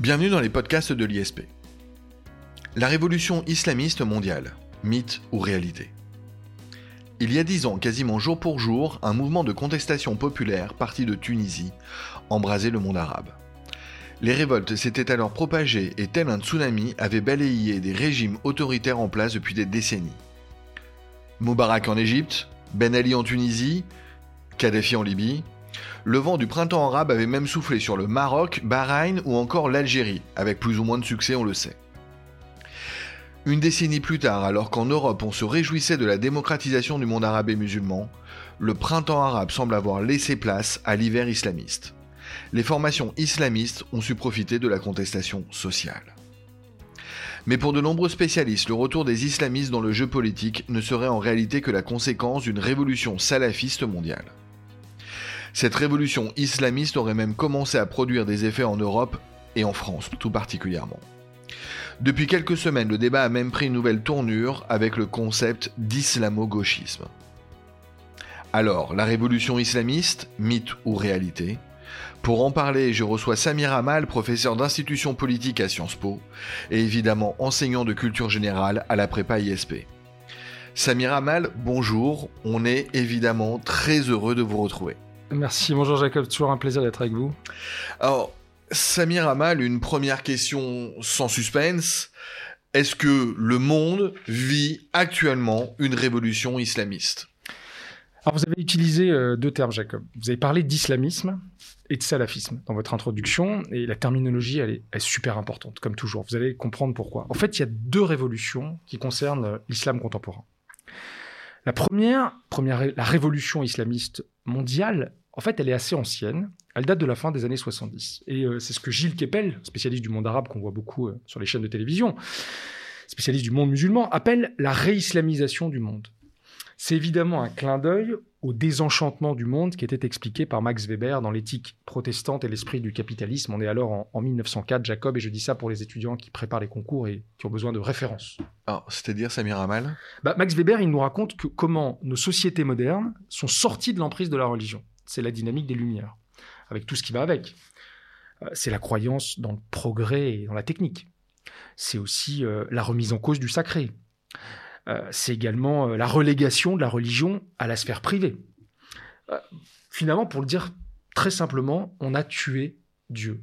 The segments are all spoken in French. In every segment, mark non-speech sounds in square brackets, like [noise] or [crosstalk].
Bienvenue dans les podcasts de l'ISP. La révolution islamiste mondiale, mythe ou réalité? Il y a dix ans, quasiment jour pour jour, un mouvement de contestation populaire parti de Tunisie embrasait le monde arabe. Les révoltes s'étaient alors propagées et tel un tsunami avait balayé des régimes autoritaires en place depuis des décennies. Moubarak en Égypte, Ben Ali en Tunisie, Kadhafi en Libye, le vent du printemps arabe avait même soufflé sur le Maroc, Bahreïn ou encore l'Algérie, avec plus ou moins de succès, on le sait. Une décennie plus tard, alors qu'en Europe on se réjouissait de la démocratisation du monde arabe et musulman, le printemps arabe semble avoir laissé place à l'hiver islamiste. Les formations islamistes ont su profiter de la contestation sociale. Mais pour de nombreux spécialistes, le retour des islamistes dans le jeu politique ne serait en réalité que la conséquence d'une révolution salafiste mondiale. Cette révolution islamiste aurait même commencé à produire des effets en Europe et en France tout particulièrement. Depuis quelques semaines, le débat a même pris une nouvelle tournure avec le concept d'islamo-gauchisme. Alors, la révolution islamiste, mythe ou réalité? Pour en parler, je reçois Samir Amal, professeur d'institution politique à Sciences Po, et évidemment enseignant de culture générale à la prépa ISP. Samir Amal, bonjour, on est évidemment très heureux de vous retrouver. Merci, bonjour Jacob, toujours un plaisir d'être avec vous. Alors, Samir Amal, une première question sans suspense. Est-ce que le monde vit actuellement une révolution islamiste? Alors, vous avez utilisé euh, deux termes, Jacob. Vous avez parlé d'islamisme et de salafisme dans votre introduction, et la terminologie, elle est, est, super importante, comme toujours. Vous allez comprendre pourquoi. En fait, il y a deux révolutions qui concernent euh, l'islam contemporain. La première, première, la révolution islamiste mondiale, en fait, elle est assez ancienne. Elle date de la fin des années 70. Et euh, c'est ce que Gilles Kepel, spécialiste du monde arabe qu'on voit beaucoup euh, sur les chaînes de télévision, spécialiste du monde musulman, appelle la réislamisation du monde. C'est évidemment un clin d'œil au désenchantement du monde qui était expliqué par Max Weber dans l'éthique protestante et l'esprit du capitalisme. On est alors en, en, 1904, Jacob, et je dis ça pour les étudiants qui préparent les concours et qui ont besoin de références. Alors, c'est-à-dire, Samir Amal? Bah, Max Weber, il nous raconte que comment nos sociétés modernes sont sorties de l'emprise de la religion. C'est la dynamique des Lumières, avec tout ce qui va avec. Euh, c'est la croyance dans le progrès et dans la technique. C'est aussi euh, la remise en cause du sacré. Euh, c'est également la relégation de la religion à la sphère privée. finalement, pour le dire très simplement, on a tué Dieu.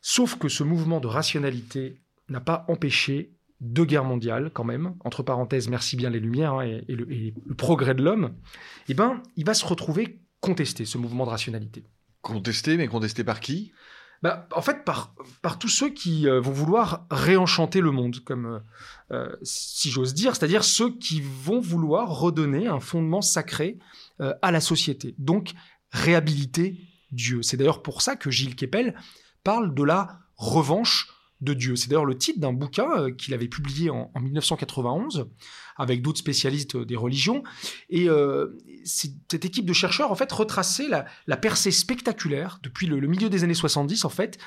Sauf que ce mouvement de rationalité n'a pas empêché deux guerres mondiales, quand même, entre parenthèses, merci bien les Lumières hein, et, le, et, le, progrès de l'homme, eh ben, il va se retrouver contesté, ce mouvement de rationalité. Contesté, mais contesté par qui? Bah, En fait, par, par tous ceux qui euh, vont vouloir réenchanter le monde, comme euh, euh, si j'ose dire, c'est-à-dire ceux qui vont vouloir redonner un fondement sacré euh, à la société, donc réhabiliter Dieu. C'est d'ailleurs pour ça que Gilles Kepel parle de la revanche de Dieu. C'est d'ailleurs le titre d'un bouquin euh, qu'il avait publié en, en 1991 avec d'autres spécialistes des religions. Et euh, cette équipe de chercheurs, en fait, retraçait la, percée spectaculaire depuis le, le, milieu des années 70, en fait,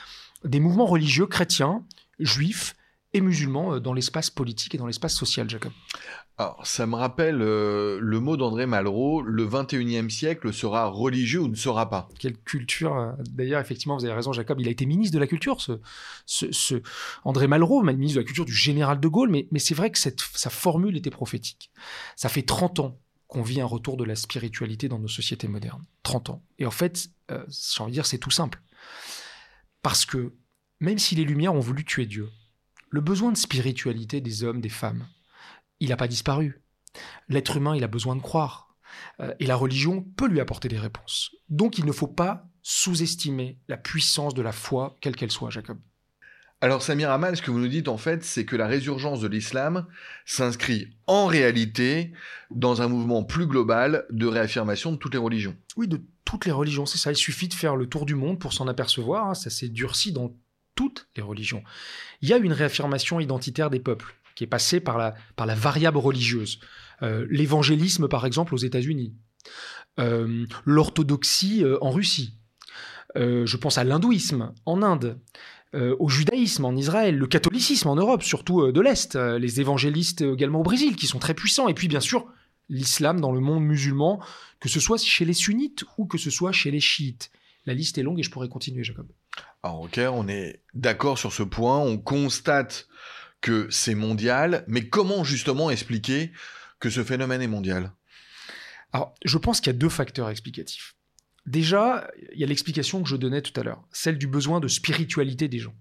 des mouvements religieux chrétiens, juifs et musulmans euh, dans l'espace politique et dans l'espace social, Jacob. Alors, ça me rappelle euh, le mot d'André Malraux, le 21e siècle sera religieux ou ne sera pas. Quelle culture euh, D'ailleurs, effectivement, vous avez raison, Jacob, il a été ministre de la Culture, ce, André Malraux, ministre de la Culture du général de Gaulle, mais, c'est vrai que sa formule était prophétique. Ça fait 30 ans qu'on vit un retour de la spiritualité dans nos sociétés modernes. 30 ans. Et en fait, euh, j'ai envie de dire, c'est tout simple. Parce que même si les Lumières ont voulu tuer Dieu, le besoin de spiritualité des hommes, des femmes, il n'a pas disparu. L'être humain, il a besoin de croire. Euh, et la religion peut lui apporter des réponses. Donc il ne faut pas sous-estimer la puissance de la foi, quelle qu'elle soit, Jacob. Alors Samir Amal, ce que vous nous dites en fait, c'est que la résurgence de l'islam s'inscrit en réalité dans un mouvement plus global de réaffirmation de toutes les religions. Oui, de toutes les religions, c'est ça. Il suffit de faire le tour du monde pour s'en apercevoir. Hein. Ça s'est durci dans toutes les religions. Il y a une réaffirmation identitaire des peuples qui est passée par la, par la variable religieuse. Euh, L'évangélisme, par exemple, aux États-Unis. Euh, L'orthodoxie euh, en Russie. Je pense à l'hindouisme en Inde. Au judaïsme en Israël, le catholicisme en Europe, surtout de l'Est, les évangélistes également au Brésil, qui sont très puissants, et puis bien sûr l'islam dans le monde musulman, que ce soit chez les sunnites ou que ce soit chez les chiites. La liste est longue et je pourrais continuer, Jacob. Alors ok, on est d'accord sur ce point, on constate que c'est mondial, mais comment justement expliquer que ce phénomène est mondial? Alors, je pense qu'il y a deux facteurs explicatifs. Déjà, il y a l'explication que je donnais tout à l'heure, celle du besoin de spiritualité des gens.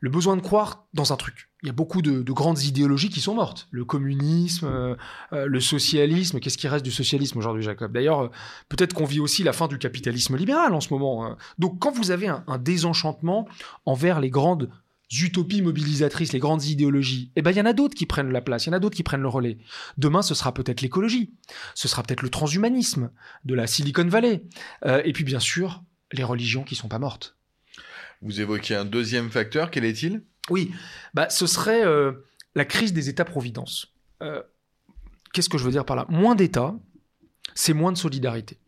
Le besoin de croire dans un truc. Il y a beaucoup de, grandes idéologies qui sont mortes. Le communisme, euh, euh, le socialisme. Qu'est-ce qui reste du socialisme aujourd'hui, Jacob? D'ailleurs, euh, peut-être qu'on vit aussi la fin du capitalisme libéral en ce moment. Hein. Donc, quand vous avez un, un désenchantement envers les grandes utopies mobilisatrices, les grandes idéologies, eh ben il y en a d'autres qui prennent la place, il y en a d'autres qui prennent le relais. Demain, ce sera peut-être l'écologie, ce sera peut-être le transhumanisme de la Silicon Valley, euh, et puis bien sûr les religions qui sont pas mortes. Vous évoquez un deuxième facteur, quel est-il? Oui, bah ce serait euh, la crise des États-providence. Euh, qu'est-ce que je veux dire par là? Moins d'États, c'est moins de solidarité,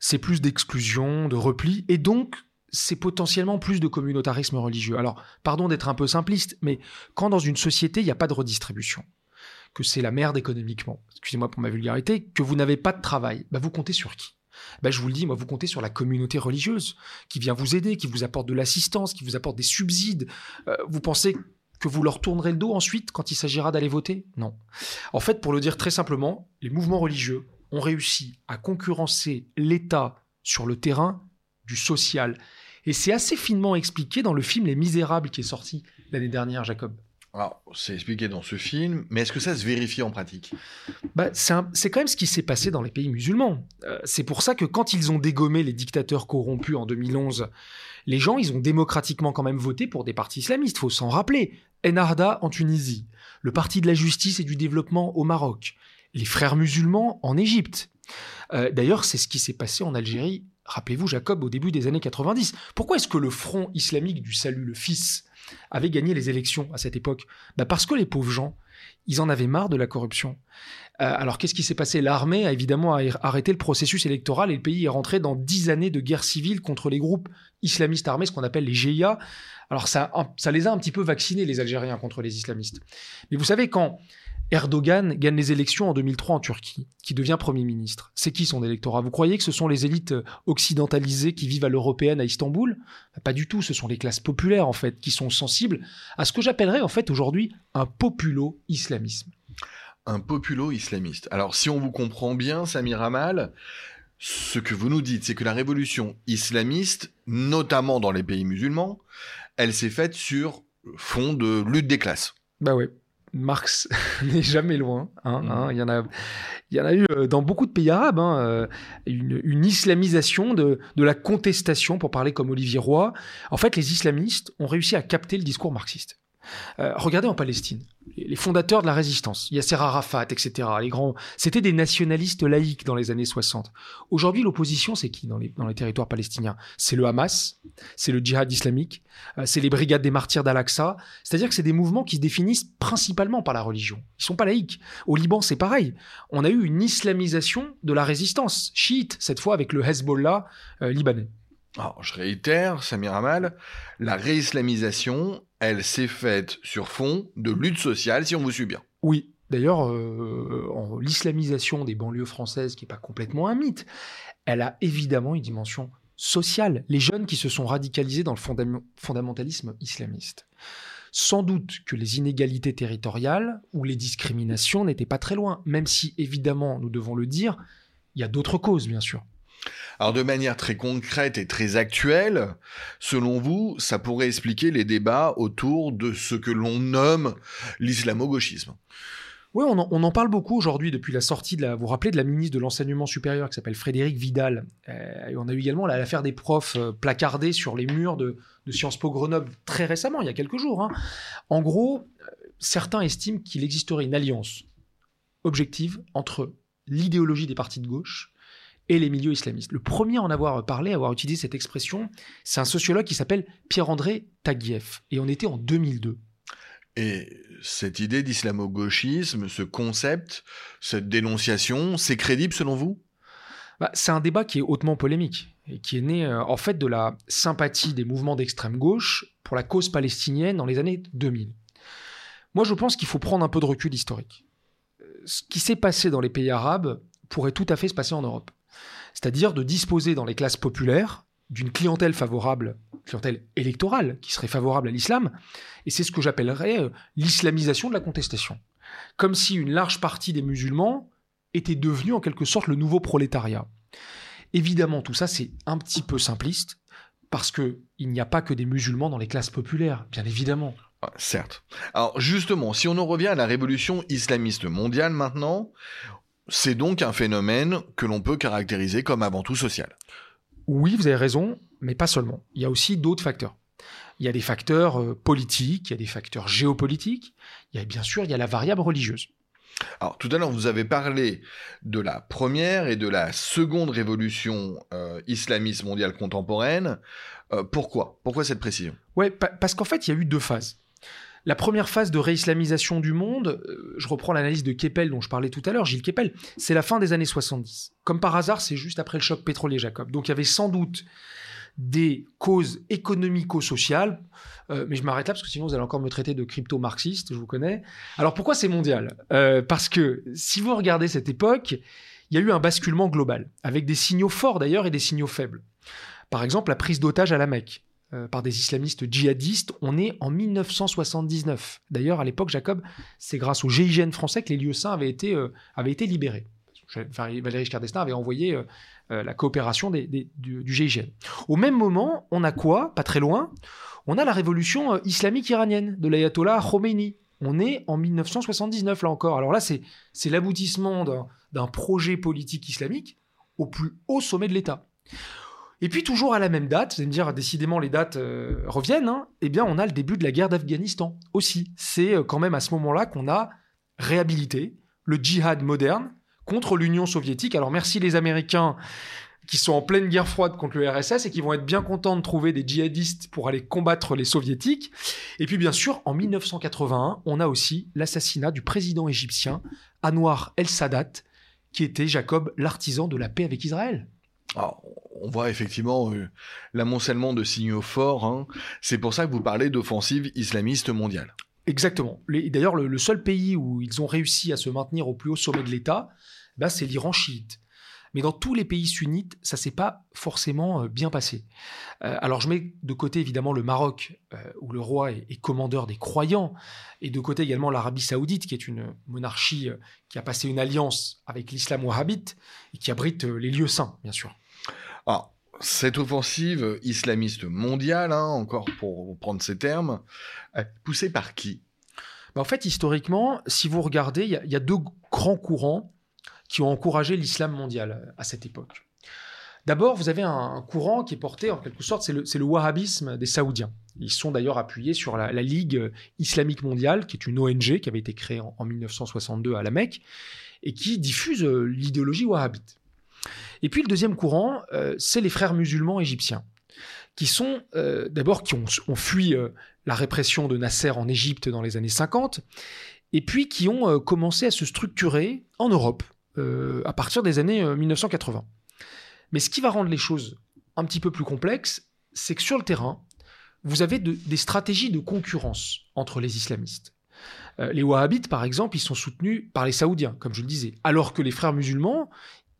c'est plus d'exclusion, de repli, et donc c'est potentiellement plus de communautarisme religieux. Alors, pardon d'être un peu simpliste, mais quand dans une société, il n'y a pas de redistribution, que c'est la merde économiquement, excusez-moi pour ma vulgarité, que vous n'avez pas de travail, bah vous comptez sur qui? Bah je vous le dis, moi, vous comptez sur la communauté religieuse qui vient vous aider, qui vous apporte de l'assistance, qui vous apporte des subsides. Euh, vous pensez que vous leur tournerez le dos ensuite quand il s'agira d'aller voter? Non. En fait, pour le dire très simplement, les mouvements religieux ont réussi à concurrencer l'État sur le terrain du social. Et c'est assez finement expliqué dans le film Les Misérables qui est sorti l'année dernière, Jacob. Alors, c'est expliqué dans ce film, mais est-ce que ça se vérifie en pratique? Bah, C'est quand même ce qui s'est passé dans les pays musulmans. Euh, c'est pour ça que quand ils ont dégommé les dictateurs corrompus en 2011, les gens, ils ont démocratiquement quand même voté pour des partis islamistes, faut s'en rappeler. Enarda en Tunisie, le Parti de la justice et du développement au Maroc, les frères musulmans en Égypte. Euh, d'ailleurs, c'est ce qui s'est passé en Algérie Rappelez-vous Jacob au début des années 90. Pourquoi est-ce que le Front islamique du salut, le fils, avait gagné les élections à cette époque? Bah Parce que les pauvres gens, ils en avaient marre de la corruption. Euh, alors qu'est-ce qui s'est passé? L'armée a évidemment arrêté le processus électoral et le pays est rentré dans dix années de guerre civile contre les groupes islamistes armés, ce qu'on appelle les GIA. Alors ça, ça les a un petit peu vaccinés, les Algériens, contre les islamistes. Mais vous savez, quand Erdogan gagne les élections en 2003 en Turquie, qui devient Premier ministre. C'est qui son électorat? Vous croyez que ce sont les élites euh, occidentalisées qui vivent à l'européenne à Istanbul? Bah, Pas du tout, ce sont les classes populaires en fait, qui sont sensibles à ce que j'appellerais en fait aujourd'hui un populo-islamisme. Un populo-islamiste. Alors si on vous comprend bien, Samir Amal, ce que vous nous dites, c'est que la révolution islamiste, notamment dans les pays musulmans, elle s'est faite sur fond de lutte des classes. Bah ouais. Marx [laughs] n'est jamais loin. Hein, mmh. hein, il, y en a, il y en a eu euh, dans beaucoup de pays arabes hein, euh, une, islamisation de, de, la contestation, pour parler comme Olivier Roy. En fait, les islamistes ont réussi à capter le discours marxiste. Euh, regardez en Palestine, les fondateurs de la résistance, Yasser Arafat, etc. Les grands, c'était des nationalistes laïcs dans les années 60. Aujourd'hui, l'opposition, c'est qui dans les, territoires palestiniens? C'est le Hamas, c'est le djihad islamique, euh, c'est les brigades des martyrs d'Al-Aqsa. C'est-à-dire que c'est des mouvements qui se définissent principalement par la religion. Ils sont pas laïcs. Au Liban, c'est pareil. On a eu une islamisation de la résistance chiite, cette fois avec le Hezbollah euh, libanais. Alors, je réitère, Samir Amal, la réislamisation, elle s'est faite sur fond de lutte sociale, si on vous suit bien. Oui, D'ailleurs, euh, l'islamisation des banlieues françaises, qui n'est pas complètement un mythe, elle a évidemment une dimension sociale. Les jeunes qui se sont radicalisés dans le fondamentalisme islamiste. Sans doute que les inégalités territoriales ou les discriminations n'étaient pas très loin, même si évidemment, nous devons le dire, il y a d'autres causes, bien sûr. Alors de manière très concrète et très actuelle, selon vous, ça pourrait expliquer les débats autour de ce que l'on nomme l'islamo-gauchisme? Oui, on en, parle beaucoup aujourd'hui depuis la sortie de la. Vous vous rappelez de la ministre de l'enseignement supérieur qui s'appelle Frédéric Vidal. Euh, on a eu également l'affaire des profs euh, placardés sur les murs de, Sciences Po Grenoble très récemment, il y a quelques jours. Hein. En gros, euh, certains estiment qu'il existerait une alliance objective entre l'idéologie des partis de gauche et les milieux islamistes. Le premier à en avoir parlé, à avoir utilisé cette expression, c'est un sociologue qui s'appelle Pierre-André Taguieff. Et on était en 2002. Et cette idée d'islamo-gauchisme, ce concept, cette dénonciation, c'est crédible selon vous? Bah, C'est un débat qui est hautement polémique et qui est né euh, en fait de la sympathie des mouvements d'extrême gauche pour la cause palestinienne dans les années 2000. Moi, je pense qu'il faut prendre un peu de recul historique. Euh, ce qui s'est passé dans les pays arabes pourrait tout à fait se passer en Europe c'est-à-dire de disposer dans les classes populaires d'une clientèle favorable, clientèle électorale, qui serait favorable à l'islam, et c'est ce que j'appellerais euh, l'islamisation de la contestation. Comme si une large partie des musulmans était devenue en quelque sorte le nouveau prolétariat. Évidemment, tout ça, c'est un petit peu simpliste, parce qu'il n'y a pas que des musulmans dans les classes populaires, bien évidemment. Ah, certes. Alors justement, si on en revient à la révolution islamiste mondiale maintenant, c'est donc un phénomène que l'on peut caractériser comme avant tout social. Oui, vous avez raison, mais pas seulement. Il y a aussi d'autres facteurs. Il y a des facteurs euh, politiques, il y a des facteurs géopolitiques, il y a bien sûr il y a la variable religieuse. Alors tout à l'heure vous avez parlé de la première et de la seconde révolution euh, islamiste mondiale contemporaine. Euh, pourquoi? Pourquoi cette précision? Oui, parce qu'en fait il y a eu deux phases. La première phase de réislamisation du monde, euh, je reprends l'analyse de Keppel dont je parlais tout à l'heure, Gilles Keppel, c'est la fin des années 70. Comme par hasard, c'est juste après le choc pétrolier Jacob. Donc il y avait sans doute des causes économico-sociales, euh, mais je m'arrête là parce que sinon vous allez encore me traiter de crypto-marxiste, je vous connais. Alors pourquoi c'est mondial? Euh, Parce que si vous regardez cette époque, il y a eu un basculement global, avec des signaux forts d'ailleurs et des signaux faibles. Par exemple, la prise d'otages à la Mecque. Euh, par des islamistes djihadistes. On est en 1979. D'ailleurs, à l'époque, Jacob, c'est grâce au GIGN français que les lieux saints avaient été, euh, avaient été libérés. Valéry Giscard avait envoyé euh, la coopération du, du, GIGN. Au même moment, on a quoi? Pas très loin. On a la révolution islamique iranienne de l'ayatollah Khomeini. On est en 1979 là encore. Alors là, c'est l'aboutissement d'un projet politique islamique au plus haut sommet de l'État. Et puis toujours à la même date, vous allez me dire décidément les dates euh, reviennent, hein, eh bien on a le début de la guerre d'Afghanistan aussi. C'est euh, quand même à ce moment-là qu'on a réhabilité le djihad moderne contre l'Union soviétique. Alors merci les Américains qui sont en pleine guerre froide contre le RSS et qui vont être bien contents de trouver des djihadistes pour aller combattre les soviétiques. Et puis bien sûr, en 1981, on a aussi l'assassinat du président égyptien Anwar el-Sadat, qui était Jacob l'artisan de la paix avec Israël. Alors, on voit effectivement euh, l'amoncellement de signaux forts. Hein. C'est pour ça que vous parlez d'offensive islamiste mondiale. Exactement. D'ailleurs, le, seul pays où ils ont réussi à se maintenir au plus haut sommet de l'État, bah, c'est l'Iran chiite. Mais dans tous les pays sunnites, ça s'est pas forcément euh, bien passé. Euh, alors je mets de côté évidemment le Maroc, où le roi est, commandeur des croyants, et de côté également l'Arabie saoudite, qui est une monarchie qui a passé une alliance avec l'islam wahhabite, et qui abrite les lieux saints, bien sûr. Alors, cette offensive islamiste mondiale, hein, encore pour prendre ces termes, poussée par qui? Bah, En fait, historiquement, si vous regardez, il y, a deux grands courants qui ont encouragé l'islam mondial à cette époque. D'abord, vous avez un, courant qui est porté, en quelque sorte, c'est le, wahhabisme des Saoudiens. Ils sont d'ailleurs appuyés sur la, Ligue islamique mondiale, qui est une ONG qui avait été créée en, en 1962 à la Mecque, et qui diffuse euh, l'idéologie wahhabite. Et puis le deuxième courant, euh, c'est les frères musulmans égyptiens, qui sont euh, d'abord qui ont, fui euh, la répression de Nasser en Égypte dans les années 50, et puis qui ont commencé à se structurer en Europe à partir des années 1980. Mais ce qui va rendre les choses un petit peu plus complexes, c'est que sur le terrain, vous avez des stratégies de concurrence entre les islamistes. les wahhabites, par exemple, ils sont soutenus par les saoudiens, comme je le disais, alors que les frères musulmans,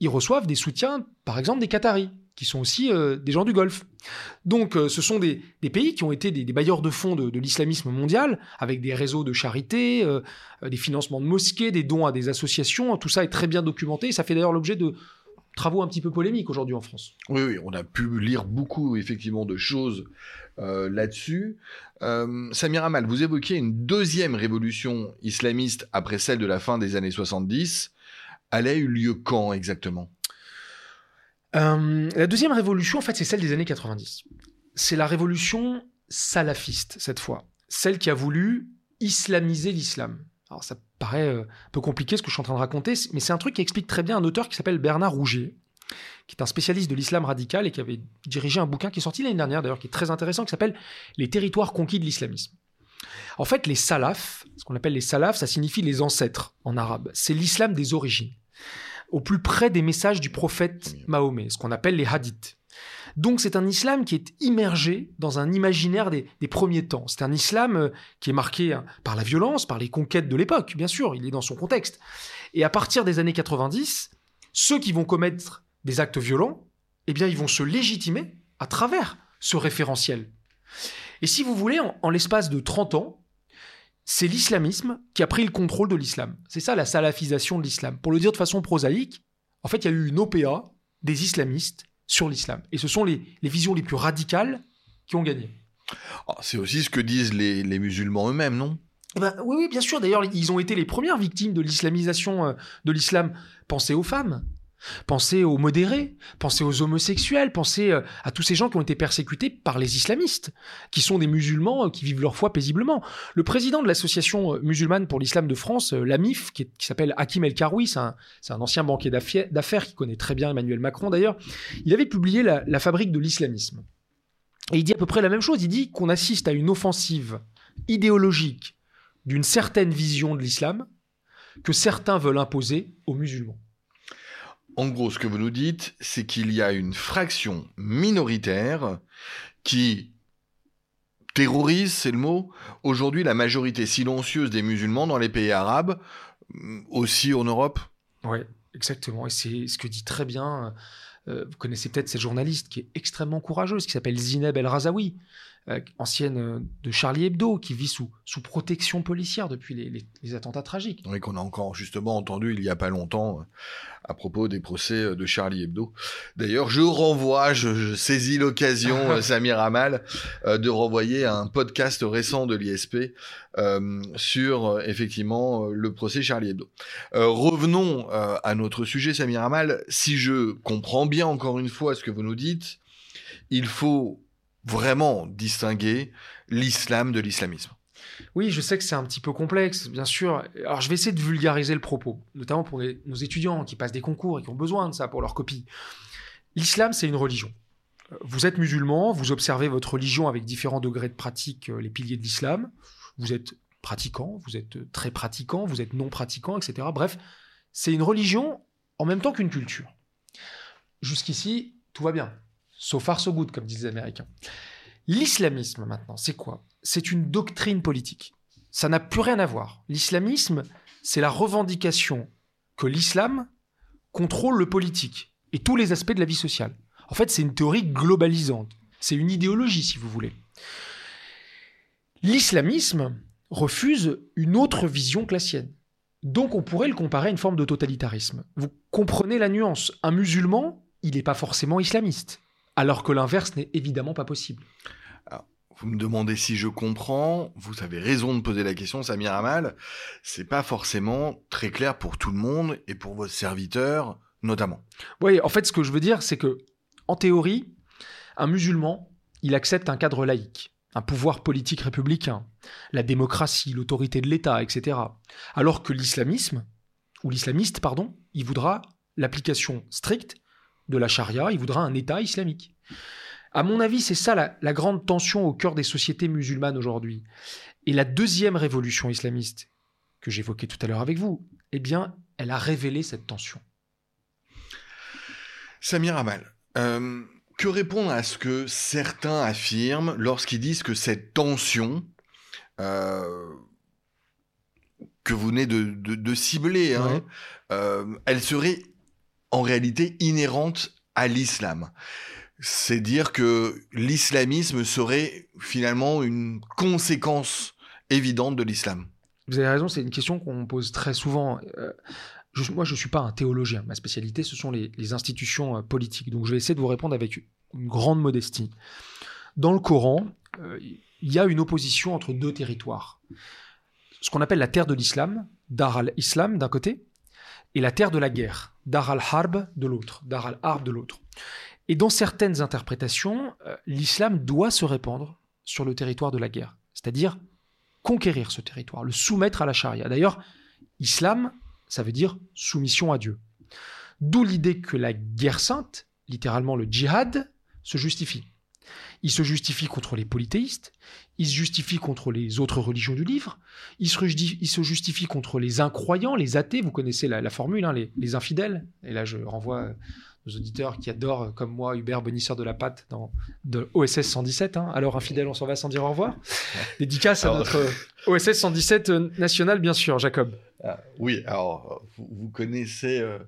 ils reçoivent des soutiens, par exemple, des Qataris, qui sont aussi euh, des gens du Golfe. Donc euh, ce sont des, pays qui ont été des, bailleurs de fonds de, l'islamisme mondial, avec des réseaux de charité, euh, des financements de mosquées, des dons à des associations. Tout ça est très bien documenté, ça fait d'ailleurs l'objet de travaux un petit peu polémiques aujourd'hui en France. Oui, oui, on a pu lire beaucoup effectivement de choses là-dessus. Samir Amal, vous évoquiez une deuxième révolution islamiste après celle de la fin des années 70 elle a eu lieu quand exactement? Euh, La deuxième révolution, en fait, c'est celle des années 90. C'est la révolution salafiste, cette fois. Celle qui a voulu islamiser l'islam. Alors ça paraît euh, un peu compliqué ce que je suis en train de raconter, mais c'est un truc qui explique très bien un auteur qui s'appelle Bernard Rouget, qui est un spécialiste de l'islam radical et qui avait dirigé un bouquin qui est sorti l'année dernière d'ailleurs, qui est très intéressant, qui s'appelle Les territoires conquis de l'islamisme. En fait, les salafs, ce qu'on appelle les salafs, ça signifie les ancêtres en arabe. C'est l'islam des origines au plus près des messages du prophète Mahomet, ce qu'on appelle les hadiths. Donc c'est un islam qui est immergé dans un imaginaire des, premiers temps. C'est un islam euh, qui est marqué hein, par la violence, par les conquêtes de l'époque, bien sûr, il est dans son contexte. Et à partir des années 90, ceux qui vont commettre des actes violents, eh bien ils vont se légitimer à travers ce référentiel. Et si vous voulez, en, l'espace de 30 ans, c'est l'islamisme qui a pris le contrôle de l'islam. C'est ça la salafisation de l'islam. Pour le dire de façon prosaïque, en fait, il y a eu une OPA des islamistes sur l'islam. Et ce sont les, visions les plus radicales qui ont gagné. Ah, c'est aussi ce que disent les, musulmans eux-mêmes, non? Eh ben, oui, oui, bien sûr. D'ailleurs, ils ont été les premières victimes de l'islamisation euh, de l'islam. Pensez aux femmes. Pensez aux modérés, pensez aux homosexuels, pensez euh, à tous ces gens qui ont été persécutés par les islamistes, qui sont des musulmans euh, qui vivent leur foi paisiblement. Le président de l'association euh, musulmane pour l'islam de France, l'AMIF, qui, s'appelle Hakim El Karoui, c'est un, ancien banquier d'affaires qui connaît très bien Emmanuel Macron d'ailleurs, il avait publié la fabrique de l'islamisme. Et il dit à peu près la même chose, il dit qu'on assiste à une offensive idéologique d'une certaine vision de l'islam que certains veulent imposer aux musulmans. En gros, ce que vous nous dites, c'est qu'il y a une fraction minoritaire qui terrorise, c'est le mot, aujourd'hui la majorité silencieuse des musulmans dans les pays arabes, mm, aussi en Europe. Oui, exactement. Et c'est ce que dit très bien, euh, vous connaissez peut-être cette journaliste qui est extrêmement courageuse, qui s'appelle Zineb El Razaoui, euh, ancienne euh, de Charlie Hebdo, qui vit sous, sous protection policière depuis les, attentats tragiques. Oui, qu'on a encore justement entendu il n'y a pas longtemps euh, à propos des procès de Charlie Hebdo. D'ailleurs, je renvoie, je, saisis l'occasion, [laughs] Samir Amal, de renvoyer un podcast récent de l'ISP sur effectivement le procès Charlie Hebdo. revenons à notre sujet, Samir Amal. Si je comprends bien encore une fois ce que vous nous dites, il faut vraiment distinguer l'islam de l'islamisme. Oui, je sais que c'est un petit peu complexe, bien sûr. Alors, je vais essayer de vulgariser le propos, notamment pour nos étudiants qui passent des concours et qui ont besoin de ça pour leur copie. L'islam, c'est une religion. Vous êtes musulman, vous observez votre religion avec différents degrés de pratique, euh, les piliers de l'islam. Vous êtes pratiquant, vous êtes très pratiquant, vous êtes non pratiquant, etc. Bref, c'est une religion en même temps qu'une culture. Jusqu'ici, tout va bien. So far, so good, comme disent les Américains. L'islamisme, maintenant, c'est quoi? C'est une doctrine politique. Ça n'a plus rien à voir. L'islamisme, c'est la revendication que l'islam contrôle le politique et tous les aspects de la vie sociale. En fait, c'est une théorie globalisante. C'est une idéologie, si vous voulez. L'islamisme refuse une autre vision que la sienne. Donc on pourrait le comparer à une forme de totalitarisme. Vous comprenez la nuance. Un musulman, il n'est pas forcément islamiste alors que l'inverse n'est évidemment pas possible. vous me demandez si je comprends, vous avez raison de poser la question, Samir Amal, c'est pas forcément très clair pour tout le monde et pour vos serviteurs notamment. Oui, en fait, ce que je veux dire, c'est que, en théorie, un musulman, il accepte un cadre laïque, un pouvoir politique républicain, la démocratie, l'autorité de l'État, etc. Alors que l'islamisme, ou l'islamiste, pardon, il voudra l'application stricte de la charia, il voudra un État islamique. À mon avis, c'est ça la, grande tension au cœur des sociétés musulmanes aujourd'hui. Et la deuxième révolution islamiste, que j'évoquais tout à l'heure avec vous, eh bien, elle a révélé cette tension. Samir Amal, euh, que répondre à ce que certains affirment lorsqu'ils disent que cette tension euh, que vous venez de, cibler, hein, euh, elle serait en réalité inhérente à l'islam. C'est dire que l'islamisme serait finalement une conséquence évidente de l'islam. Vous avez raison, c'est une question qu'on pose très souvent. Euh, moi, je ne suis pas un théologien. Ma spécialité, ce sont les, institutions euh, politiques. Donc, je vais essayer de vous répondre avec une grande modestie. Dans le Coran, euh, il y a une opposition entre deux territoires. Ce qu'on appelle la terre de l'islam, Dar al-Islam d'un côté, et la terre de la guerre, Dar al-Harb de l'autre, Dar al-Harb de l'autre. Et dans certaines interprétations, euh, l'islam doit se répandre sur le territoire de la guerre, c'est-à-dire conquérir ce territoire, le soumettre à la charia. D'ailleurs, islam, ça veut dire soumission à Dieu. D'où l'idée que la guerre sainte, littéralement le djihad, se justifie. Il se justifie contre les polythéistes, il se justifie contre les autres religions du livre, il se, il se justifie contre les incroyants, les athées, vous connaissez la, formule, hein, les, infidèles. Et là, je renvoie aux auditeurs qui adorent, comme moi, Hubert Bonisseur de la Patte dans de OSS 117. Hein. Alors, infidèle, on s'en va sans dire au revoir. [laughs] Dédicace à notre OSS 117 national, bien sûr, Jacob. Ah, oui, alors vous, connaissez euh,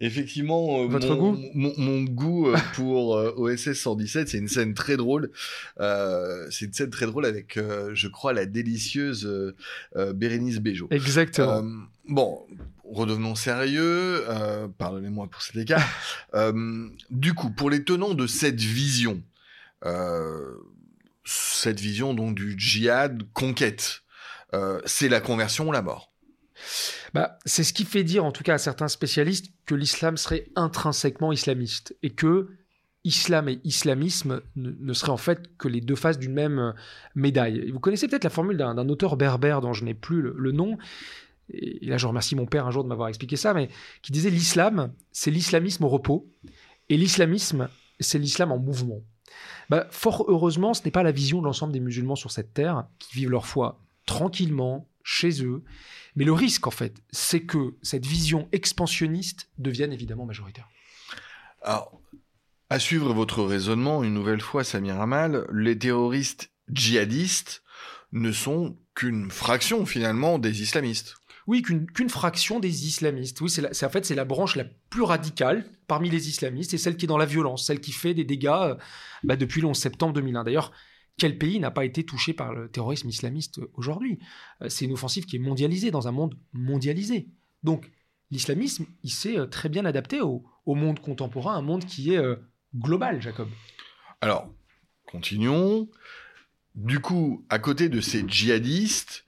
effectivement euh, Votre mon, goût mon, goût euh, pour OSS 117. C'est une scène très drôle. c'est une scène très drôle avec, je crois, la délicieuse Bérénice Bejo. Exactement. bon, redevenons sérieux. Pardonnez-moi pour cet écart. [laughs] du coup, pour les tenants de cette vision, cette vision donc du djihad conquête, c'est la conversion ou la mort? Bah, c'est ce qui fait dire, en tout cas à certains spécialistes, que l'islam serait intrinsèquement islamiste et que islam et islamisme ne, seraient en fait que les deux faces d'une même euh, médaille. Vous connaissez peut-être la formule d'un auteur berbère dont je n'ai plus le, nom, et là je remercie mon père un jour de m'avoir expliqué ça, mais qui disait l'islam, c'est l'islamisme au repos, et l'islamisme, c'est l'islam en mouvement. Bah, fort heureusement, ce n'est pas la vision de l'ensemble des musulmans sur cette terre, qui vivent leur foi tranquillement, chez eux, mais le risque, en fait, c'est que cette vision expansionniste devienne évidemment majoritaire. Alors, à suivre votre raisonnement, une nouvelle fois, Samir Amal, les terroristes djihadistes ne sont qu'une fraction finalement des islamistes. Oui, qu'une fraction des islamistes. Oui, c'est en fait c'est la branche la plus radicale parmi les islamistes, et celle qui est dans la violence, celle qui fait des dégâts euh, bah, depuis le 11 septembre 2001. D'ailleurs, quel pays n'a pas été touché par le terrorisme islamiste aujourd'hui? Euh, C'est une offensive qui est mondialisée dans un monde mondialisé. Donc l'islamisme, il s'est euh, très bien adapté au, monde contemporain, un monde qui est euh, global, Jacob. Alors, continuons. Du coup, à côté de ces djihadistes,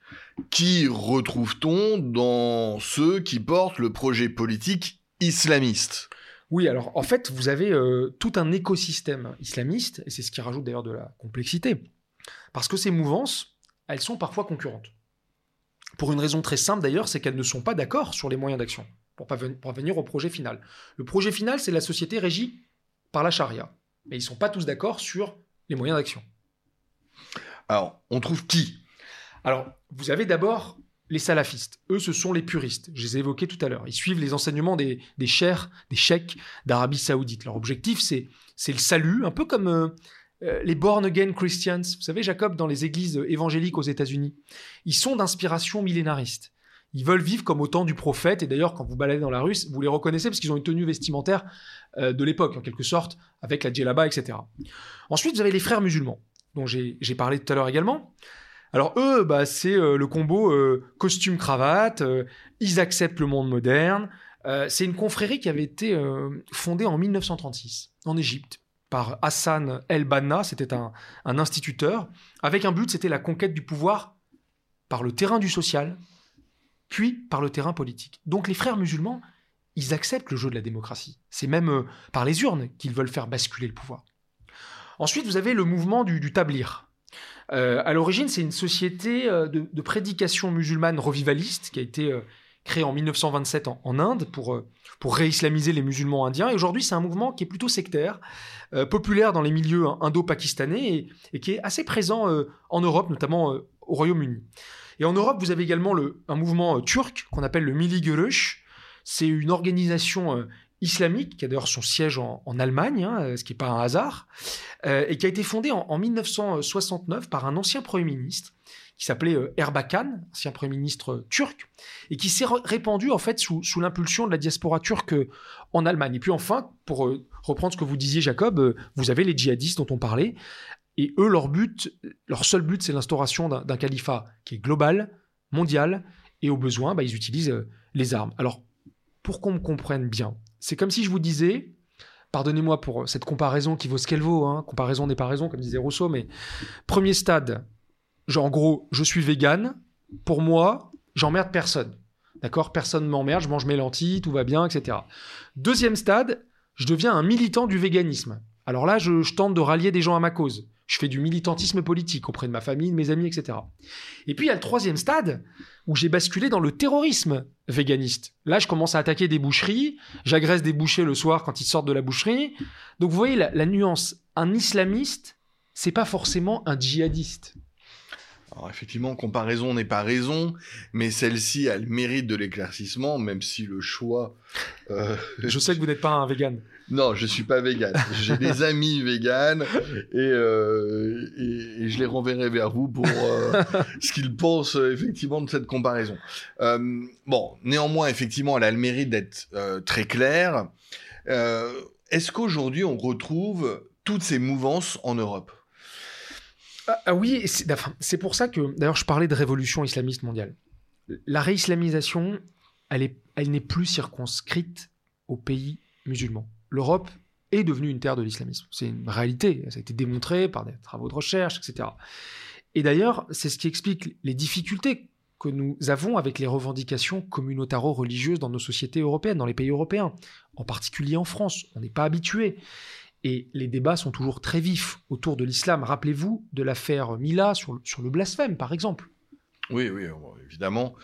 qui retrouve-t-on dans ceux qui portent le projet politique islamiste? Oui, alors en fait, vous avez euh, tout un écosystème islamiste, et c'est ce qui rajoute d'ailleurs de la complexité, parce que ces mouvances, elles sont parfois concurrentes. Pour une raison très simple d'ailleurs, c'est qu'elles ne sont pas d'accord sur les moyens d'action, pour, pour venir au projet final. Le projet final, c'est la société régie par la charia, mais ils ne sont pas tous d'accord sur les moyens d'action. Alors, on trouve qui? Alors, vous avez d'abord les salafistes, eux, ce sont les puristes. Je les ai évoqués tout à l'heure. Ils suivent les enseignements des, des chers, des cheikhs d'Arabie Saoudite. Leur objectif, c'est, le salut, un peu comme euh, euh, les born again Christians. Vous savez, Jacob, dans les églises évangéliques aux États-Unis, ils sont d'inspiration millénariste. Ils veulent vivre comme au temps du prophète. Et d'ailleurs, quand vous baladez dans la rue, vous les reconnaissez parce qu'ils ont une tenue vestimentaire euh, de l'époque, en quelque sorte, avec la djellaba, etc. Ensuite, vous avez les frères musulmans, dont j'ai parlé tout à l'heure également. Alors eux, bah, c'est euh, le combo euh, costume-cravate, euh, ils acceptent le monde moderne. c'est une confrérie qui avait été fondée en 1936 en Égypte par Hassan El-Banna, c'était un, instituteur, avec un but, c'était la conquête du pouvoir par le terrain du social, puis par le terrain politique. Donc les frères musulmans, ils acceptent le jeu de la démocratie. C'est même par les urnes qu'ils veulent faire basculer le pouvoir. Ensuite, vous avez le mouvement du, du tablir. Euh, à l'origine, c'est une société euh, de, prédication musulmane revivaliste qui a été euh, créée en 1927 en, Inde pour, pour réislamiser les musulmans indiens. Et aujourd'hui, c'est un mouvement qui est plutôt sectaire, populaire dans les milieux indo-pakistanais et, qui est assez présent en Europe, notamment au Royaume-Uni. Et en Europe, vous avez également le, un mouvement turc qu'on appelle le Milli Görüş. C'est une organisation islamique, qui a d'ailleurs son siège en, Allemagne, hein, ce qui n'est pas un hasard, euh, et qui a été fondée en, 1969 par un ancien Premier ministre qui s'appelait euh, Erbakan, ancien Premier ministre turc, et qui s'est répandu en fait sous, l'impulsion de la diaspora turque euh, en Allemagne. Et puis enfin, pour reprendre ce que vous disiez Jacob, vous avez les djihadistes dont on parlait, et eux, leur but, leur seul but, c'est l'instauration d'un califat qui est global, mondial, et au besoin, bah, ils utilisent les armes. Alors, pour qu'on me comprenne bien, c'est comme si je vous disais, pardonnez-moi pour cette comparaison qui vaut ce qu'elle vaut, hein, comparaison n'est pas raison, comme disait Rousseau, mais premier stade, genre en gros, je suis vegan, pour moi, j'emmerde personne. D'accord? Personne m'emmerde, je mange mes lentilles, tout va bien, etc. Deuxième stade, je deviens un militant du véganisme. Alors là, je tente de rallier des gens à ma cause. Je fais du militantisme politique auprès de ma famille, de mes amis, etc. Et puis il y a le troisième stade où j'ai basculé dans le terrorisme véganiste. Là, je commence à attaquer des boucheries, j'agresse des bouchers le soir quand ils sortent de la boucherie. Donc vous voyez la, nuance. Un islamiste, c'est pas forcément un djihadiste. Alors effectivement, comparaison n'est pas raison, mais celle-ci a le mérite de l'éclaircissement, même si le choix... Euh, je sais que vous n'êtes pas un vegan. Non, je suis pas vegan. J'ai des [laughs] amis véganes euh, et, et, je les renverrai vers vous pour euh, ce qu'ils pensent effectivement de cette comparaison. bon, néanmoins, effectivement, elle a le mérite d'être très claire. Est-ce qu'aujourd'hui, on retrouve toutes ces mouvances en Europe? Ah, ah, oui, c'est pour ça que, d'ailleurs, je parlais de révolution islamiste mondiale. La réislamisation, elle n'est plus circonscrite aux pays musulmans. L'Europe est devenue une terre de l'islamisme. C'est une réalité, ça a été démontré par des travaux de recherche, etc. Et d'ailleurs, c'est ce qui explique les difficultés que nous avons avec les revendications communautaro-religieuses dans nos sociétés européennes, dans les pays européens, en particulier en France. On n'est pas habitué. Et les débats sont toujours très vifs autour de l'islam. Rappelez-vous de l'affaire Mila sur, sur le blasphème, par exemple. Oui, oui, évidemment.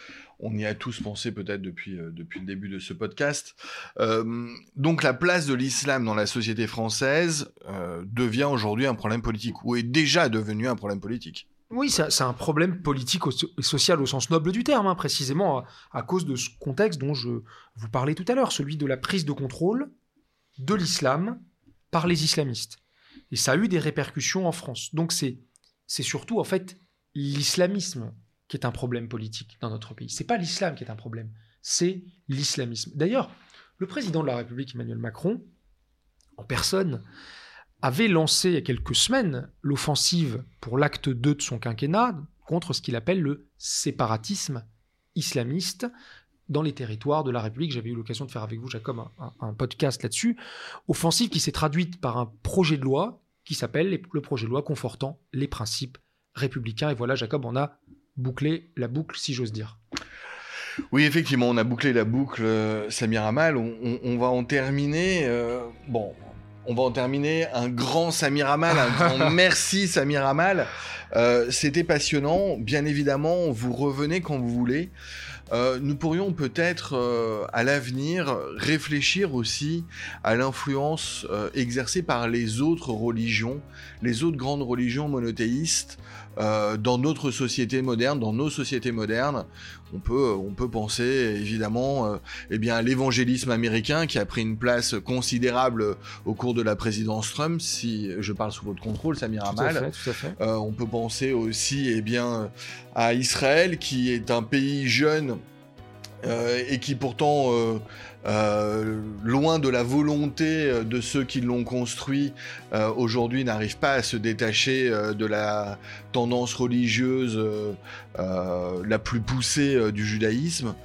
On y a tous pensé peut-être depuis, euh, depuis le début de ce podcast. Euh, donc la place de l'islam dans la société française euh, devient aujourd'hui un problème politique, ou est déjà devenu un problème politique. Oui, c'est un problème politique et social au sens noble du terme, hein, précisément à, cause de ce contexte dont je vous parlais tout à l'heure, celui de la prise de contrôle de l'islam par les islamistes. Et ça a eu des répercussions en France. Donc c'est c'est surtout en fait l'islamisme qui est un problème politique dans notre pays. C'est pas l'islam qui est un problème, c'est l'islamisme. D'ailleurs, le président de la République Emmanuel Macron en personne avait lancé il y a quelques semaines l'offensive pour l'acte 2 de son quinquennat contre ce qu'il appelle le séparatisme islamiste dans les territoires de la République. J'avais eu l'occasion de faire avec vous, Jacob, un, podcast là-dessus. Offensive qui s'est traduite par un projet de loi qui s'appelle le projet de loi confortant les principes républicains. Et voilà, Jacob, on a bouclé la boucle, si j'ose dire. Oui, effectivement, on a bouclé la boucle, euh, Samir Amal. On, va en terminer. Euh, bon, on va en terminer. Un grand Samir Amal, un grand [laughs] merci Samir Amal. Euh, c'était passionnant. Bien évidemment, vous revenez quand vous voulez. Euh, nous pourrions peut-être euh, à l'avenir réfléchir aussi à l'influence euh, exercée par les autres religions, les autres grandes religions monothéistes dans notre société moderne, dans nos sociétés modernes. On peut, on peut penser évidemment eh bien, à l'évangélisme américain qui a pris une place considérable au cours de la présidence Trump, si je parle sous votre contrôle, Samir Amal. on peut penser aussi eh bien, à Israël qui est un pays jeune euh, et qui pourtant, euh, euh, loin de la volonté de ceux qui l'ont construit, aujourd'hui n'arrive pas à se détacher de la tendance religieuse la plus poussée du judaïsme.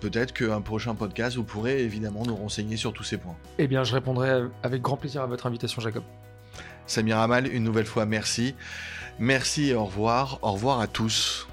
Peut-être qu'un prochain podcast, vous pourrez évidemment nous renseigner sur tous ces points. Eh bien, je répondrai avec grand plaisir à votre invitation, Jacob. Samir Amal, une nouvelle fois, merci. Merci et au revoir. Au revoir à tous.